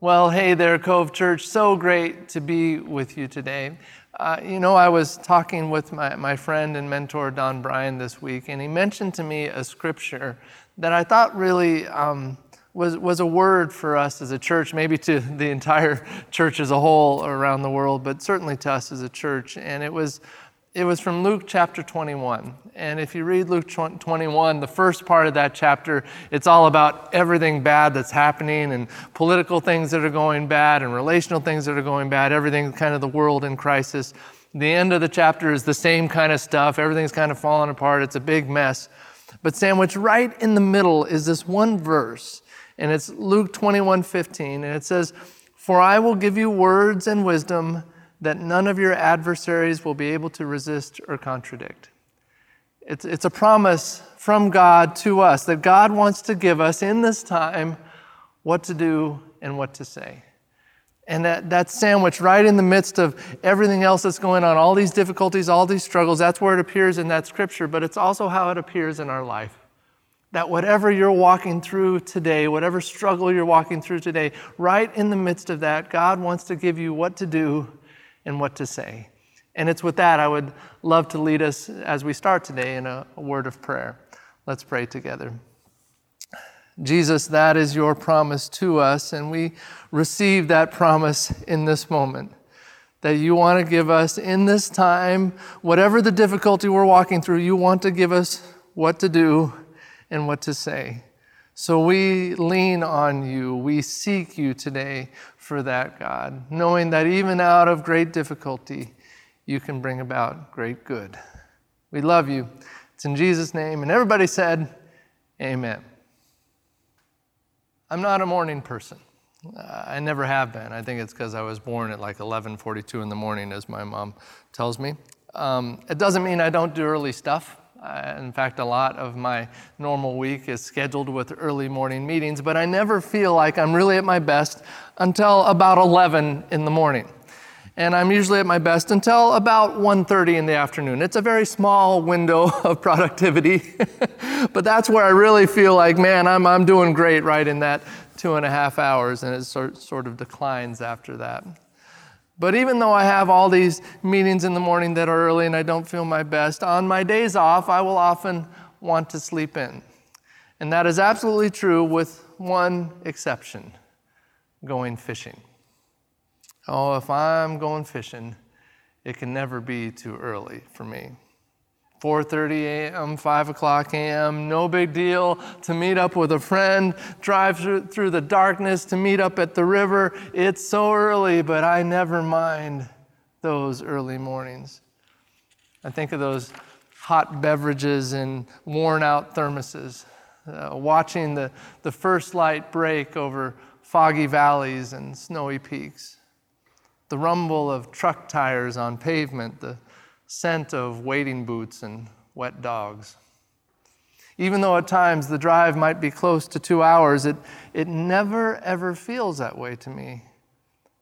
Well, hey there, Cove Church. So great to be with you today. Uh, you know, I was talking with my, my friend and mentor, Don Bryan, this week, and he mentioned to me a scripture that I thought really um, was, was a word for us as a church, maybe to the entire church as a whole around the world, but certainly to us as a church. And it was it was from Luke chapter 21. And if you read Luke 21, the first part of that chapter, it's all about everything bad that's happening and political things that are going bad and relational things that are going bad, everything kind of the world in crisis. The end of the chapter is the same kind of stuff. Everything's kind of falling apart. It's a big mess. But sandwiched right in the middle is this one verse, and it's Luke 21 15. And it says, For I will give you words and wisdom that none of your adversaries will be able to resist or contradict. It's, it's a promise from God to us that God wants to give us in this time what to do and what to say. And that, that sandwich right in the midst of everything else that's going on, all these difficulties, all these struggles, that's where it appears in that scripture, but it's also how it appears in our life. That whatever you're walking through today, whatever struggle you're walking through today, right in the midst of that, God wants to give you what to do and what to say. And it's with that I would love to lead us as we start today in a, a word of prayer. Let's pray together. Jesus, that is your promise to us, and we receive that promise in this moment. That you want to give us in this time, whatever the difficulty we're walking through, you want to give us what to do and what to say. So we lean on you. We seek you today for that, God, knowing that even out of great difficulty, you can bring about great good. We love you. It's in Jesus' name. And everybody said, Amen. I'm not a morning person. Uh, I never have been. I think it's because I was born at like 11:42 in the morning, as my mom tells me. Um, it doesn't mean I don't do early stuff. Uh, in fact, a lot of my normal week is scheduled with early morning meetings, but I never feel like I'm really at my best until about 11 in the morning. And I'm usually at my best until about 1:30 in the afternoon. It's a very small window of productivity, but that's where I really feel like, man, I'm, I'm doing great right in that two and a half hours, and it sort, sort of declines after that. But even though I have all these meetings in the morning that are early and I don't feel my best, on my days off, I will often want to sleep in. And that is absolutely true with one exception going fishing. Oh, if I'm going fishing, it can never be too early for me. 4:30 a.m., 5 o'clock a.m. No big deal to meet up with a friend, drive through, through the darkness to meet up at the river. It's so early, but I never mind those early mornings. I think of those hot beverages in worn out thermoses, uh, watching the, the first light break over foggy valleys and snowy peaks, the rumble of truck tires on pavement, the scent of wading boots and wet dogs. Even though at times the drive might be close to two hours, it, it never ever feels that way to me.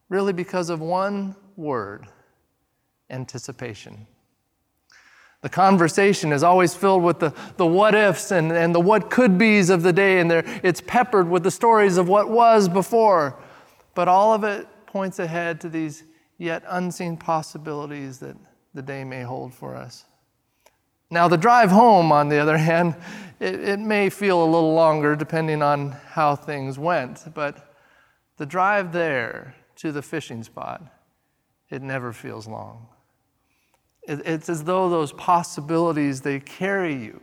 Really, because of one word anticipation. The conversation is always filled with the, the what ifs and, and the what could be's of the day, and it's peppered with the stories of what was before. But all of it points ahead to these yet unseen possibilities that the day may hold for us. Now, the drive home, on the other hand, it, it, may feel a little longer depending on how things went, but the drive there to the fishing spot, it never feels long. It, it's as though those possibilities, they carry you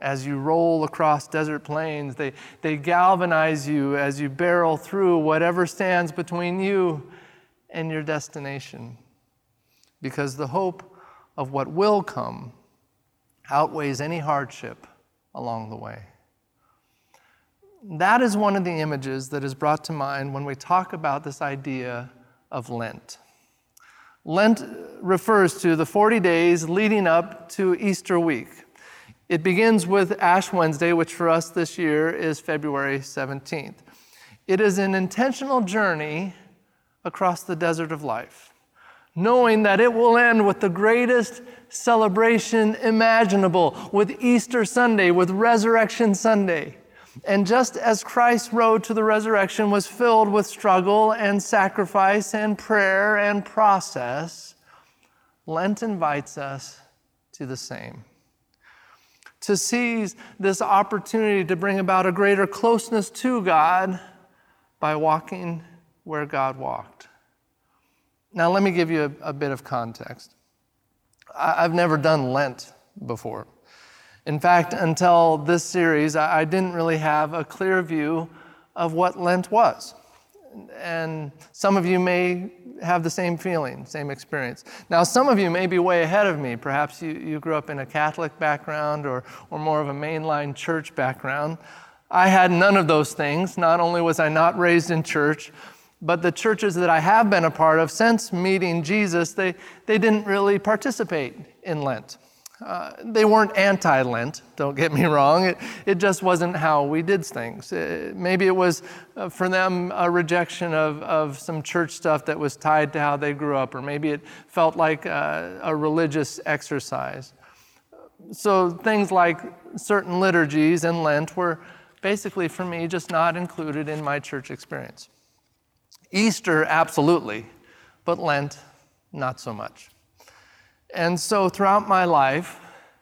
as you roll across desert plains. They, they galvanize you as you barrel through whatever stands between you and your destination because the hope of what will come outweighs any hardship along the way. That is one of the images that is brought to mind when we talk about this idea of Lent. Lent refers to the 40 days leading up to Easter week. It begins with Ash Wednesday, which for us this year is February 17th. It is an intentional journey across the desert of life knowing that it will end with the greatest celebration imaginable, with Easter Sunday, with Resurrection Sunday. And just as Christ's road to the resurrection was filled with struggle and sacrifice and prayer and process, Lent invites us to the same. To seize this opportunity to bring about a greater closeness to God by walking where God walked. Now, let me give you a, a bit of context. I, I've never done Lent before. In fact, until this series, I, I didn't really have a clear view of what Lent was. And some of you may have the same feeling, same experience. Now, some of you may be way ahead of me. Perhaps you, you grew up in a Catholic background or, or more of a mainline church background. I had none of those things. Not only was I not raised in church, but the churches that I have been a part of since meeting Jesus, they, they didn't really participate in Lent. Uh, they weren't anti Lent, don't get me wrong. It, it just wasn't how we did things. It, uh, maybe it was uh, for them a rejection of, of some church stuff that was tied to how they grew up, or maybe it felt like a, a religious exercise. So things like certain liturgies and Lent were basically for me just not included in my church experience. Easter, absolutely, but Lent, not so much. And so throughout my life,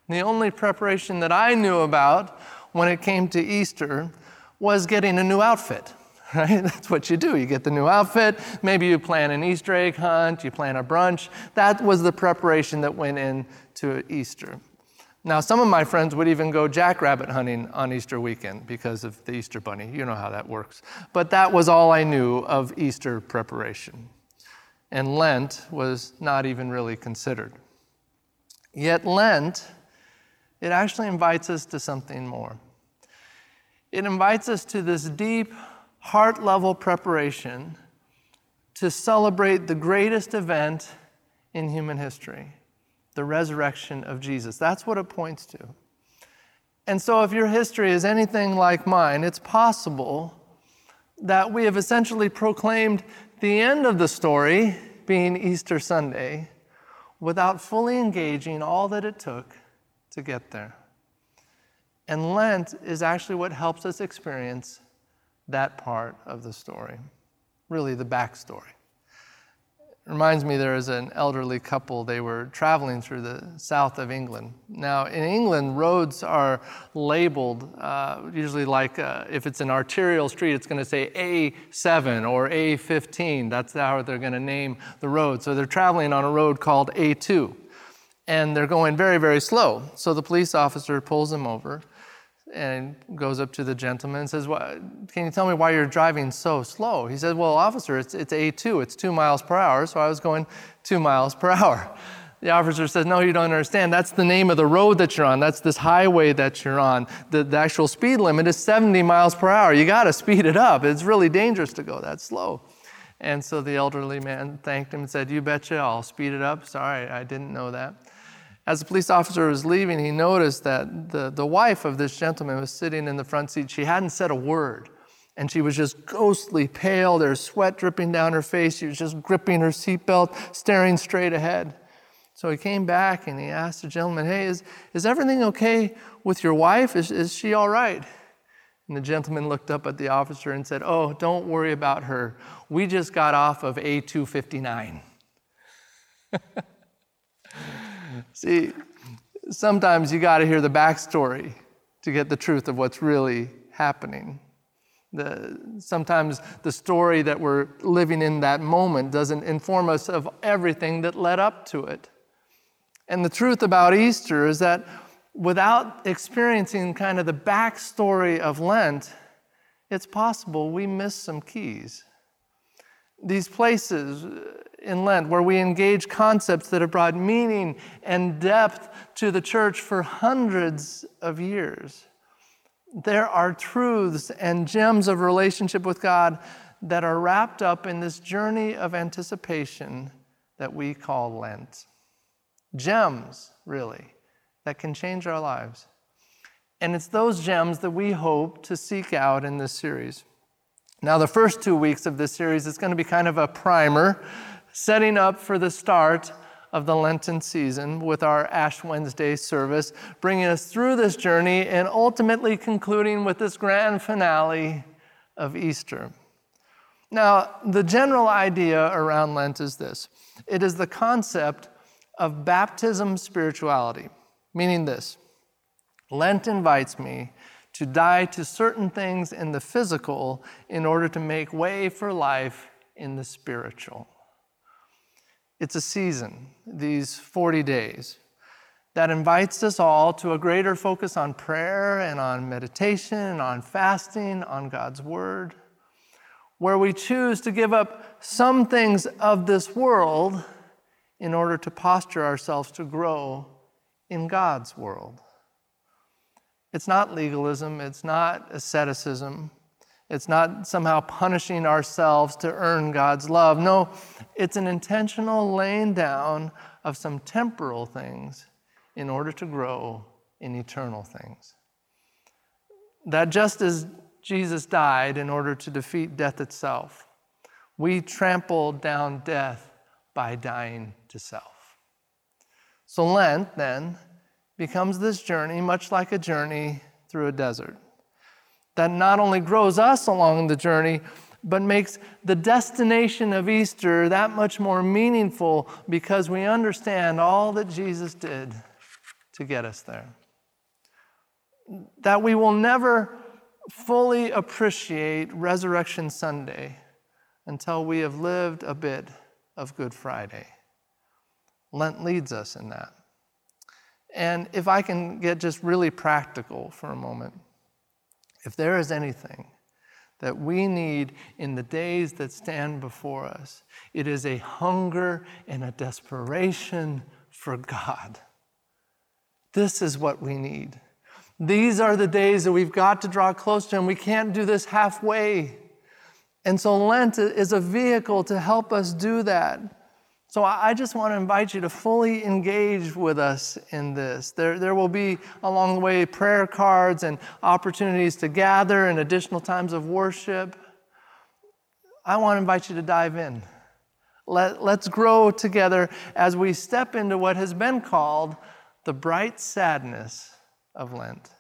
the only preparation that I knew about when it came to Easter was getting a new outfit. Right? That's what you do. You get the new outfit. Maybe you plan an Easter egg hunt, you plan a brunch. That was the preparation that went into Easter. Now, some of my friends would even go jackrabbit hunting on Easter weekend because of the Easter bunny. You know how that works. But that was all I knew of Easter preparation. And Lent was not even really considered. Yet, Lent, it actually invites us to something more. It invites us to this deep, heart level preparation to celebrate the greatest event in human history the resurrection of Jesus. That's what it points to. And so, if your history is anything like mine, it's possible that we have essentially proclaimed the end of the story, being Easter Sunday, without fully engaging all that it took to get there. And Lent is actually what helps us experience that part of the story, really the backstory reminds me there was an elderly couple. They were traveling through the south of England. Now, in England, roads are labeled, uh, usually like uh, if it's an arterial street, it's going to say A7 or A15. That's how they're going to name the road. So they're traveling on a road called A2. And they're going very, very slow. So the police officer pulls them over and goes up to the gentleman and says, Can you tell me why you're driving so slow? He said, Well, officer, it's, it's A2, it's two miles per hour, so I was going two miles per hour. The officer says, No, you don't understand. That's the name of the road that you're on. That's this highway that you're on. The, the actual speed limit is 70 miles per hour. You got to speed it up. It's really dangerous to go that slow. And so the elderly man thanked him and said, You betcha, I'll speed it up. Sorry, I didn't know that. As the police officer was leaving, he noticed that the, the wife of this gentleman was sitting in the front seat. She hadn't said a word, and she was just ghostly pale. There was sweat dripping down her face. She was just gripping her seatbelt, staring straight ahead. So he came back and he asked the gentleman, Hey, is, is everything okay with your wife? Is, is she all right? And the gentleman looked up at the officer and said, Oh, don't worry about her. We just got off of A259. See, sometimes you got to hear the backstory to get the truth of what's really happening. The, sometimes the story that we're living in that moment doesn't inform us of everything that led up to it. And the truth about Easter is that without experiencing kind of the backstory of Lent, it's possible we miss some keys. These places uh, in Lent, where we engage concepts that have brought meaning and depth to the church for hundreds of years. There are truths and gems of relationship with God that are wrapped up in this journey of anticipation that we call Lent. Gems, really, that can change our lives. And it's those gems that we hope to seek out in this series. Now, the first two weeks of this series is going to be kind of a primer setting up for the start of the Lenten season with our Ash Wednesday service, bringing us through this journey and ultimately concluding with this grand finale of Easter. Now, the general idea around Lent is this it is the concept of baptism spirituality, meaning this Lent invites me to die to certain things in the physical in order to make way for life in the spiritual. It's a season, these 40 days, that invites us all to a greater focus on prayer and on meditation, on fasting, on God's Word, where we choose to give up some things of this world in order to posture ourselves to grow in God's world. It's not legalism, it's not asceticism, it's not somehow punishing ourselves to earn God's love. No, it's an intentional laying down of some temporal things in order to grow in eternal things. That just as Jesus died in order to defeat death itself, we trample down death by dying to self. So Lent, then, becomes this journey, much like a journey through a desert, that not only grows us along the journey, but makes the destination of Easter that much more meaningful because we understand all that Jesus did to get us there. That we will never fully appreciate Resurrection Sunday until we have lived a bit of Good Friday. Lent leads us in that. And if I can get just really practical for a moment, if there is anything that we need in the days that stand before us, it is a hunger and a desperation for God. This is what we need. These are the days that we've got to draw close to Him. We can't do this halfway. And so Lent is a vehicle to help us do that. So I just want to invite you to fully engage with us in this. There, there will be along the way prayer cards and opportunities to gather and additional times of worship. I want to invite you to dive in. Let, let's grow together as we step into what has been called the bright sadness of Lent.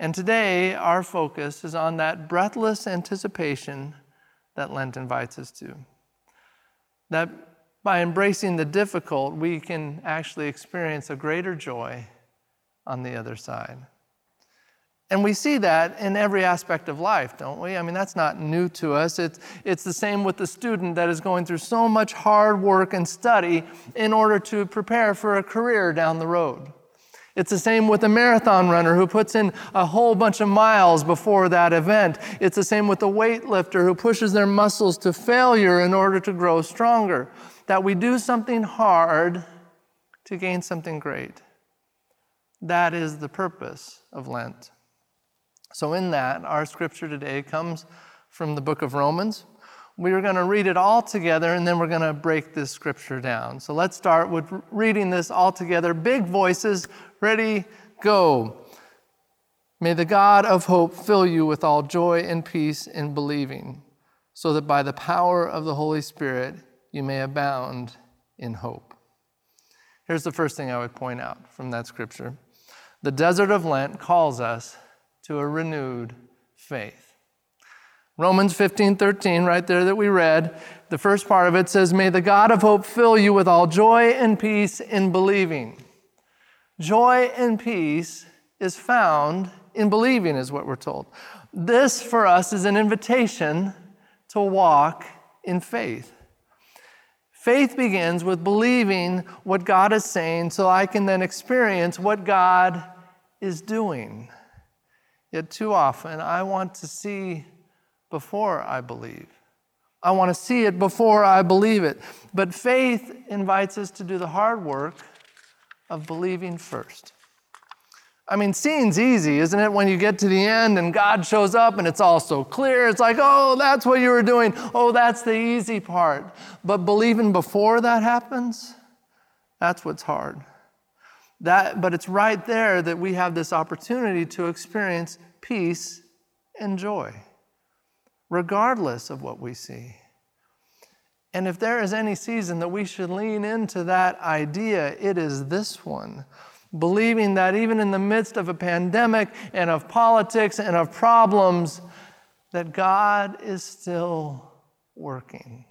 And today, our focus is on that breathless anticipation that Lent invites us to. That by embracing the difficult, we can actually experience a greater joy on the other side. And we see that in every aspect of life, don't we? I mean, that's not new to us. It's, it's the same with the student that is going through so much hard work and study in order to prepare for a career down the road. It's the same with a marathon runner who puts in a whole bunch of miles before that event. It's the same with the weightlifter who pushes their muscles to failure in order to grow stronger. That we do something hard to gain something great. That is the purpose of Lent. So, in that, our scripture today comes from the book of Romans. We are going to read it all together and then we're going to break this scripture down. So let's start with reading this all together. Big voices, Ready? Go. May the God of hope fill you with all joy and peace in believing, so that by the power of the Holy Spirit you may abound in hope. Here's the first thing I would point out from that scripture the desert of Lent calls us to a renewed faith. Romans 15 13, right there that we read, the first part of it says, May the God of hope fill you with all joy and peace in believing Joy and peace is found in believing, is what we're told. This for us is an invitation to walk in faith. Faith begins with believing what God is saying so I can then experience what God is doing. Yet too often, I want to see before I believe. I want to see it before I believe it. But faith invites us to do the hard work of believing first. I mean, seeing's easy, isn't it? When you get to the end and God shows up and it's all so clear, it's like, oh, that's what you were doing. Oh, that's the easy part. But believing before that happens, that's what's hard. That, but it's right there that we have this opportunity to experience peace and joy, regardless of what we see. And if there is any season that we should lean into that idea, it is this one. Believing that even in the midst of a pandemic and of politics and of problems, that God is still working.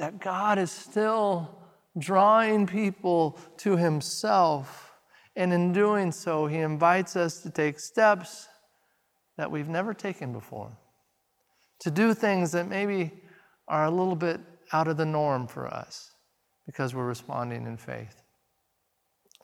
That God is still drawing people to Himself. And in doing so, He invites us to take steps that we've never taken before, to do things that maybe are a little bit out of the norm for us because we're responding in faith.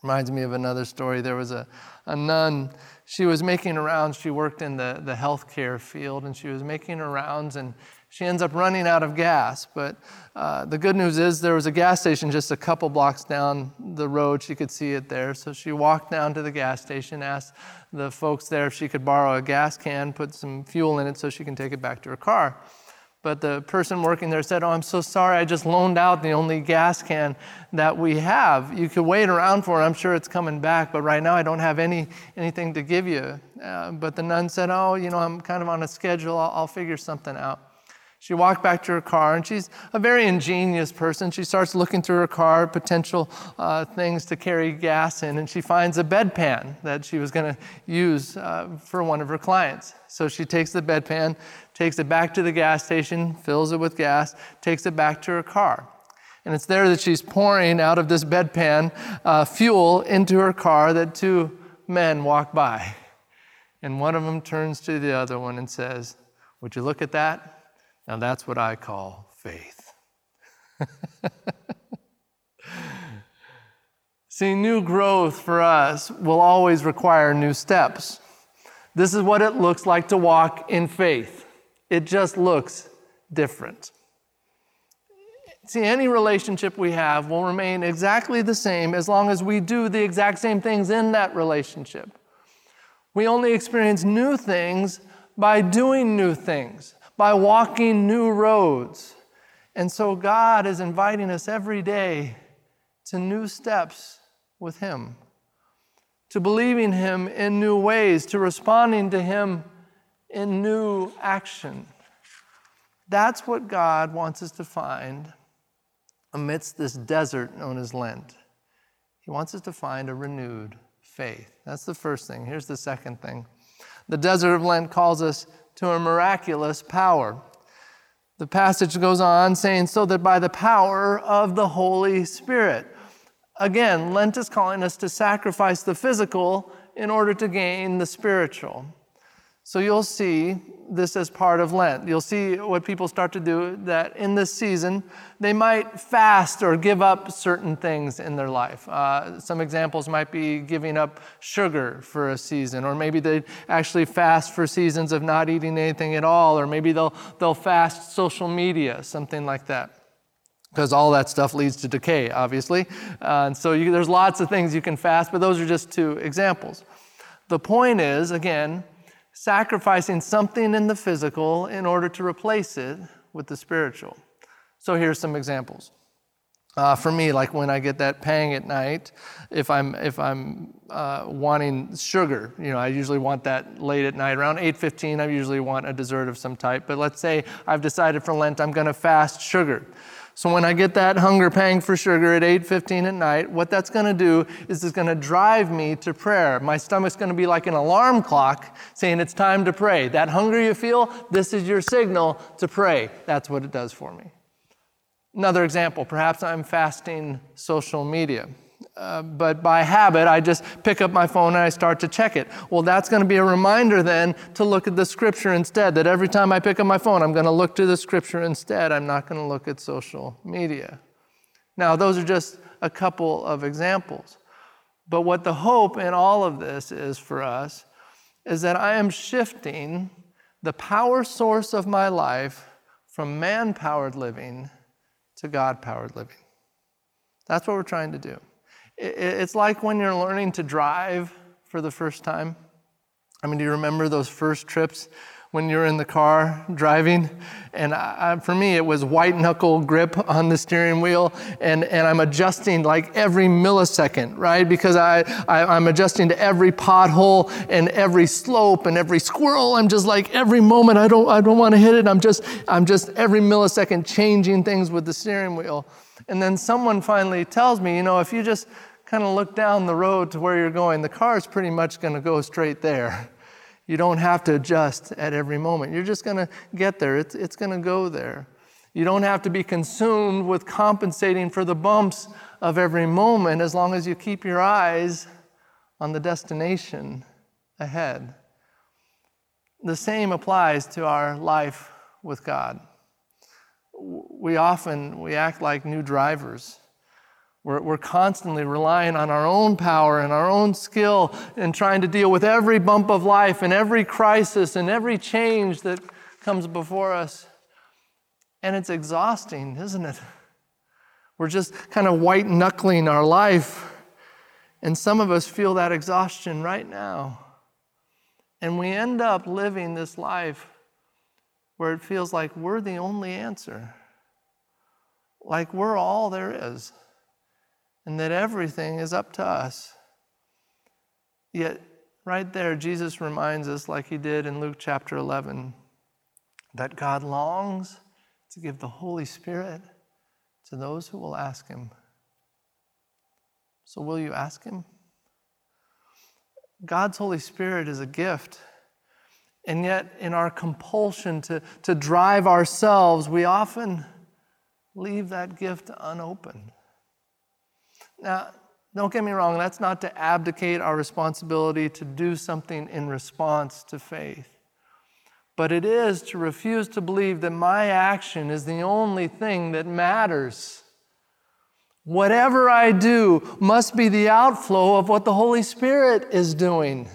Reminds me of another story. There was a, a nun, she was making rounds. She worked in the, the healthcare field and she was making her rounds and she ends up running out of gas. But uh, the good news is there was a gas station just a couple blocks down the road. She could see it there. So she walked down to the gas station, asked the folks there if she could borrow a gas can, put some fuel in it so she can take it back to her car. But the person working there said, Oh, I'm so sorry. I just loaned out the only gas can that we have. You could wait around for it. I'm sure it's coming back, but right now I don't have any, anything to give you. Uh, but the nun said, Oh, you know, I'm kind of on a schedule. I'll, I'll figure something out. She walked back to her car, and she's a very ingenious person. She starts looking through her car, potential uh, things to carry gas in, and she finds a bedpan that she was going to use uh, for one of her clients. So she takes the bedpan, takes it back to the gas station, fills it with gas, takes it back to her car. And it's there that she's pouring out of this bedpan uh, fuel into her car that two men walk by. And one of them turns to the other one and says, Would you look at that? Now that's what I call faith. See, new growth for us will always require new steps. This is what it looks like to walk in faith. It just looks different. See, any relationship we have will remain exactly the same as long as we do the exact same things in that relationship. We only experience new things by doing new things by walking new roads. And so God is inviting us every day to new steps with Him, to believing Him in new ways, to responding to Him in new action. That's what God wants us to find amidst this desert known as Lent. He wants us to find a renewed faith. That's the first thing. Here's the second thing. The desert of Lent calls us to a miraculous power. The passage goes on saying, so that by the power of the Holy Spirit. Again, Lent is calling us to sacrifice the physical in order to gain the spiritual. So you'll see this as part of Lent. You'll see what people start to do that in this season, they might fast or give up certain things in their life. Uh, some examples might be giving up sugar for a season, or maybe they actually fast for seasons of not eating anything at all, or maybe they'll, they'll fast social media, something like that. Because all that stuff leads to decay, obviously. Uh, and so you, there's lots of things you can fast, but those are just two examples. The point is, again, sacrificing something in the physical in order to replace it with the spiritual. So here's some examples. Uh, for me, like when I get that pang at night, if I'm if I'm uh, wanting sugar, you know, I usually want that late at night. Around 8:15, I usually want a dessert of some type. But let's say I've decided for Lent I'm going to fast sugar. So when I get that hunger pang for sugar at 8:15 at night, what that's going to do is it's going to drive me to prayer. My stomach's going to be like an alarm clock saying it's time to pray. That hunger you feel, this is your signal to pray. That's what it does for me. Another example, perhaps I'm fasting social media. Uh, but by habit, I just pick up my phone and I start to check it. Well, that's going to be a reminder then to look at the scripture instead. That every time I pick up my phone, I'm going to look to the scripture instead. I'm not going to look at social media. Now, those are just a couple of examples. But what the hope in all of this is for us is that I am shifting the power source of my life from man powered living to God powered living. That's what we're trying to do. It's like when you're learning to drive for the first time. I mean, do you remember those first trips when you're in the car driving. And I, for me, it was white knuckle grip on the steering wheel, and, and I'm adjusting like every millisecond, right? Because I, I, am adjusting to every pothole and every slope and every squirrel. I'm just like every moment I don't, I don't want to hit it. I'm just, I'm just every millisecond changing things with the steering wheel. And then someone finally tells me, you know, if you just kind of look down the road to where you're going, the car is pretty much going to go straight there. You don't have to adjust at every moment. You're just going to get there, it's, it's going to go there. You don't have to be consumed with compensating for the bumps of every moment as long as you keep your eyes on the destination ahead. The same applies to our life with God. We often we act like new drivers we're, we're constantly relying on our own power and our own skill and trying to deal with every bump of life and every crisis and every change that comes before us. And it's exhausting, isn't it? We're just kind of white knuckling our life. And some of us feel that exhaustion right now. And we end up living this life where it feels like we're the only answer, like we're all there is and that everything is up to us. Yet, right there, Jesus reminds us, like he did in Luke chapter 11, that God longs to give the Holy Spirit to those who will ask him. So, will you ask him? God's Holy Spirit is a gift. And yet, in our compulsion to, to drive ourselves, we often leave that gift unopened. Now, don't get me wrong, that's not to abdicate our responsibility to do something in response to faith. But it is to refuse to believe that my action is the only thing that matters. Whatever I do must be the outflow of what the Holy Spirit is doing.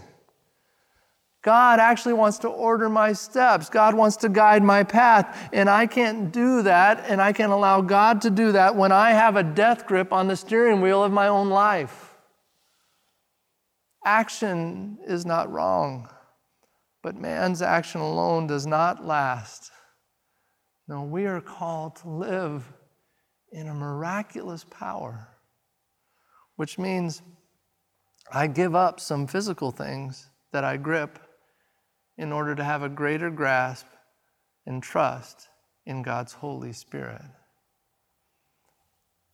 God actually wants to order my steps. God wants to guide my path. And I can't do that, and I can't allow God to do that when I have a death grip on the steering wheel of my own life. Action is not wrong, but man's action alone does not last. No, we are called to live in a miraculous power, which means I give up some physical things that I grip in order to have a greater grasp and trust in God's Holy Spirit.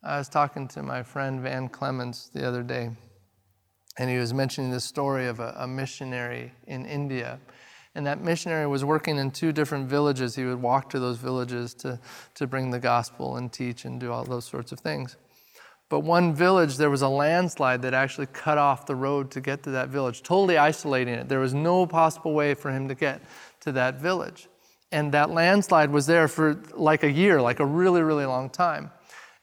I was talking to my friend Van Clemens the other day, and he was mentioning the story of a, a, missionary in India. And that missionary was working in two different villages. He would walk to those villages to, to bring the gospel and teach and do all those sorts of things. But one village, there was a landslide that actually cut off the road to get to that village, totally isolating it. There was no possible way for him to get to that village. And that landslide was there for like a year, like a really, really long time.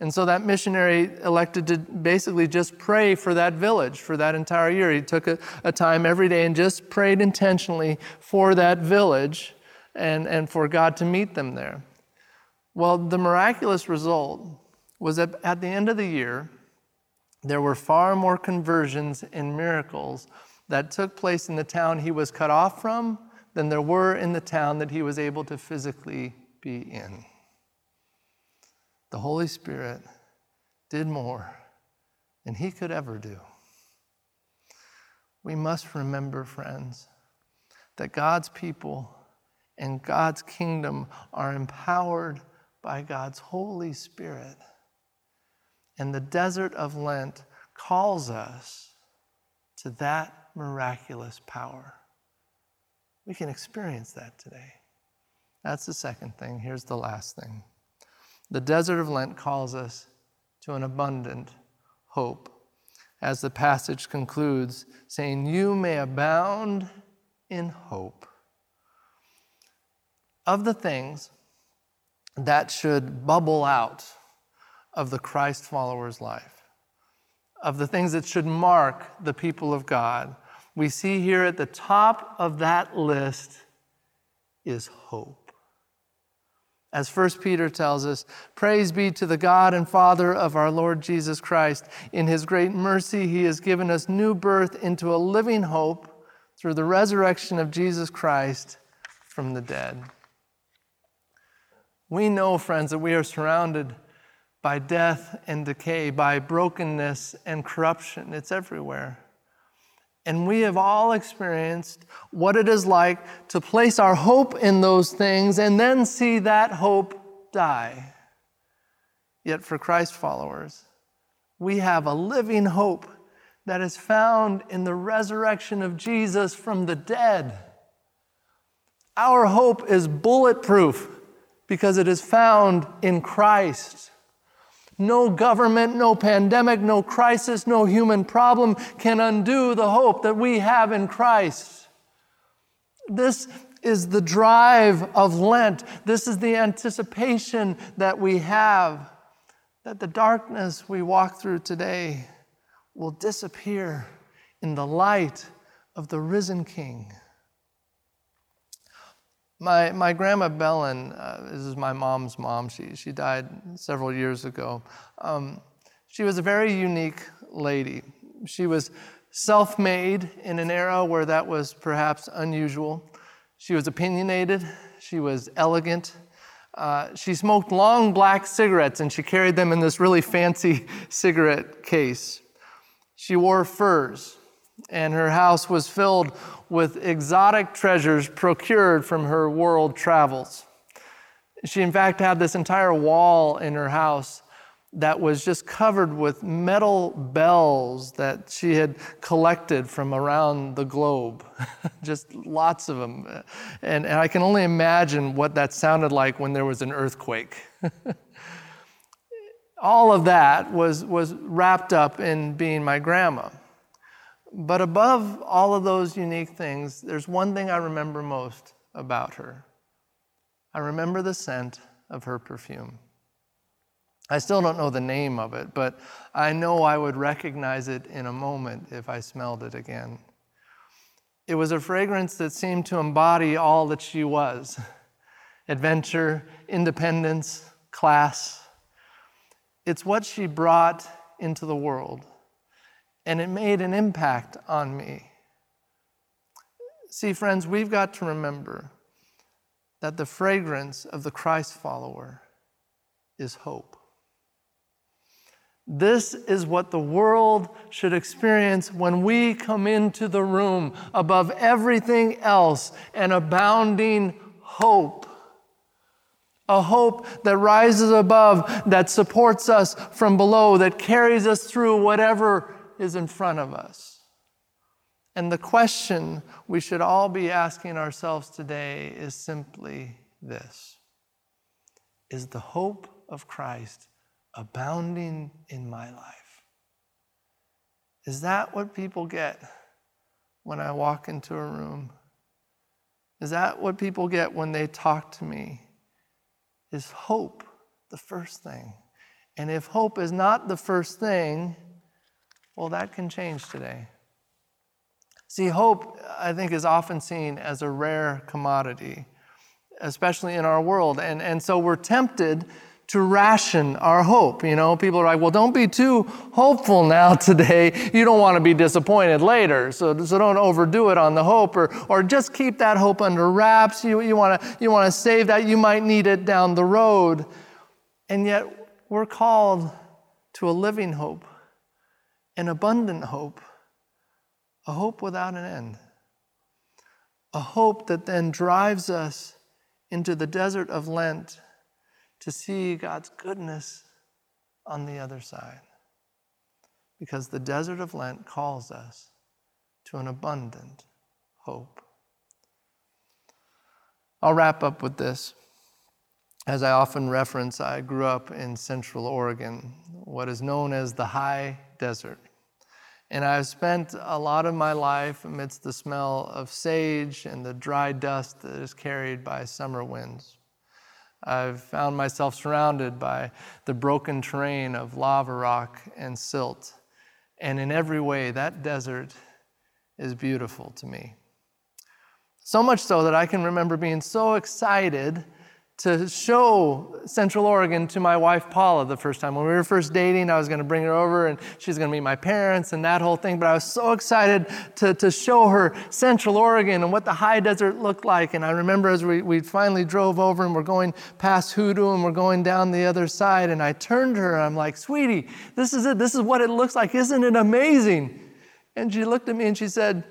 And so that missionary elected to basically just pray for that village for that entire year. He took a, a time every day and just prayed intentionally for that village and, and for God to meet them there. Well, the miraculous result was that at the end of the year, there were far more conversions and miracles that took place in the town he was cut off from than there were in the town that he was able to physically be in. The Holy Spirit did more than he could ever do. We must remember, friends, that God's people and God's kingdom are empowered by God's Holy Spirit. And the desert of Lent calls us to that miraculous power. We can experience that today. That's the second thing. Here's the last thing. The desert of Lent calls us to an abundant hope. As the passage concludes, saying, You may abound in hope. Of the things that should bubble out of the Christ follower's life, of the things that should mark the people of God. We see here at the top of that list is hope. As 1 Peter tells us, praise be to the God and Father of our Lord Jesus Christ. In his great mercy, he has given us new birth into a living hope through the resurrection of Jesus Christ from the dead. We know, friends, that we are surrounded by death and decay, by brokenness and corruption. It's everywhere. And we have all experienced what it is like to place our hope in those things and then see that hope die. Yet for Christ followers, we have a living hope that is found in the resurrection of Jesus from the dead. Our hope is bulletproof because it is found in Christ. No government, no pandemic, no crisis, no human problem can undo the hope that we have in Christ. This is the drive of Lent. This is the anticipation that we have that the darkness we walk through today will disappear in the light of the risen King. My, my grandma Bellen, uh, this is my mom's mom, she, she died several years ago. Um, she was a very unique lady. She was self made in an era where that was perhaps unusual. She was opinionated, she was elegant. Uh, she smoked long black cigarettes and she carried them in this really fancy cigarette case. She wore furs, and her house was filled with exotic treasures procured from her world travels. She, in fact, had this entire wall in her house that was just covered with metal bells that she had collected from around the globe. just lots of them. And, and I can only imagine what that sounded like when there was an earthquake. All of that was, was wrapped up in being my grandma. But above all of those unique things, there's one thing I remember most about her. I remember the scent of her perfume. I still don't know the name of it, but I know I would recognize it in a moment if I smelled it again. It was a fragrance that seemed to embody all that she was adventure, independence, class. It's what she brought into the world and it made an impact on me. See, friends, we've got to remember that the fragrance of the Christ follower is hope. This is what the world should experience when we come into the room above everything else an abounding hope. A hope that rises above, that supports us from below, that carries us through whatever is in front of us. And the question we should all be asking ourselves today is simply this Is the hope of Christ abounding in my life? Is that what people get when I walk into a room? Is that what people get when they talk to me? Is hope the first thing? And if hope is not the first thing, well, that can change today. See, hope, I think, is often seen as a rare commodity, especially in our world. And, and so we're tempted to ration our hope. You know, people are like, well, don't be too hopeful now today. You don't want to be disappointed later. So, so don't overdo it on the hope or, or just keep that hope under wraps. You, you, want to, you want to save that. You might need it down the road. And yet, we're called to a living hope an abundant hope, a hope without an end, a hope that then drives us into the desert of Lent to see God's goodness on the other side. Because the desert of Lent calls us to an abundant hope. I'll wrap up with this. As I often reference, I grew up in Central Oregon, what is known as the high desert. And I've spent a lot of my life amidst the smell of sage and the dry dust that is carried by summer winds. I've found myself surrounded by the broken terrain of lava rock and silt. And in every way, that desert is beautiful to me. So much so that I can remember being so excited to show Central Oregon to my wife Paula the first time. When we were first dating, I was going to bring her over and she's going to meet my parents and that whole thing. But I was so excited to, to show her Central Oregon and what the high desert looked like. And I remember as we, we finally drove over and we're going past Hoodoo and we're going down the other side. And I turned to her and I'm like, sweetie, this is it. This is what it looks like. Isn't it amazing? And she looked at me and she said,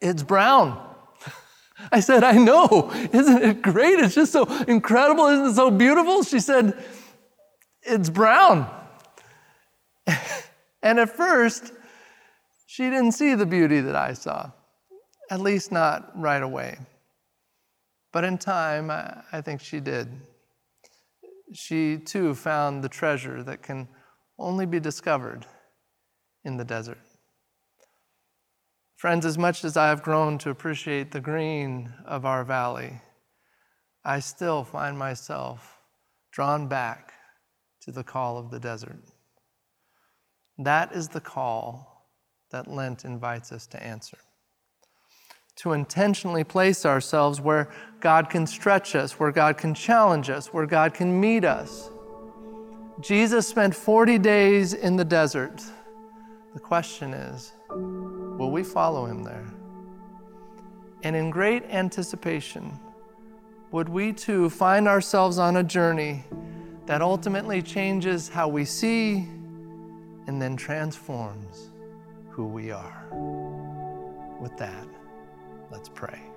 it's brown. I said, I know. Isn't it great? It's just so incredible. Isn't it so beautiful? She said, It's brown. and at first, she didn't see the beauty that I saw, at least not right away. But in time, I think she did. She too found the treasure that can only be discovered in the desert. Friends, as much as I have grown to appreciate the green of our valley, I still find myself drawn back to the call of the desert. That is the call that Lent invites us to answer. To intentionally place ourselves where God can stretch us, where God can challenge us, where God can meet us. Jesus spent 40 days in the desert. The question is, Will we follow him there? And in great anticipation, would we too find ourselves on a journey that ultimately changes how we see and then transforms who we are? With that, let's pray.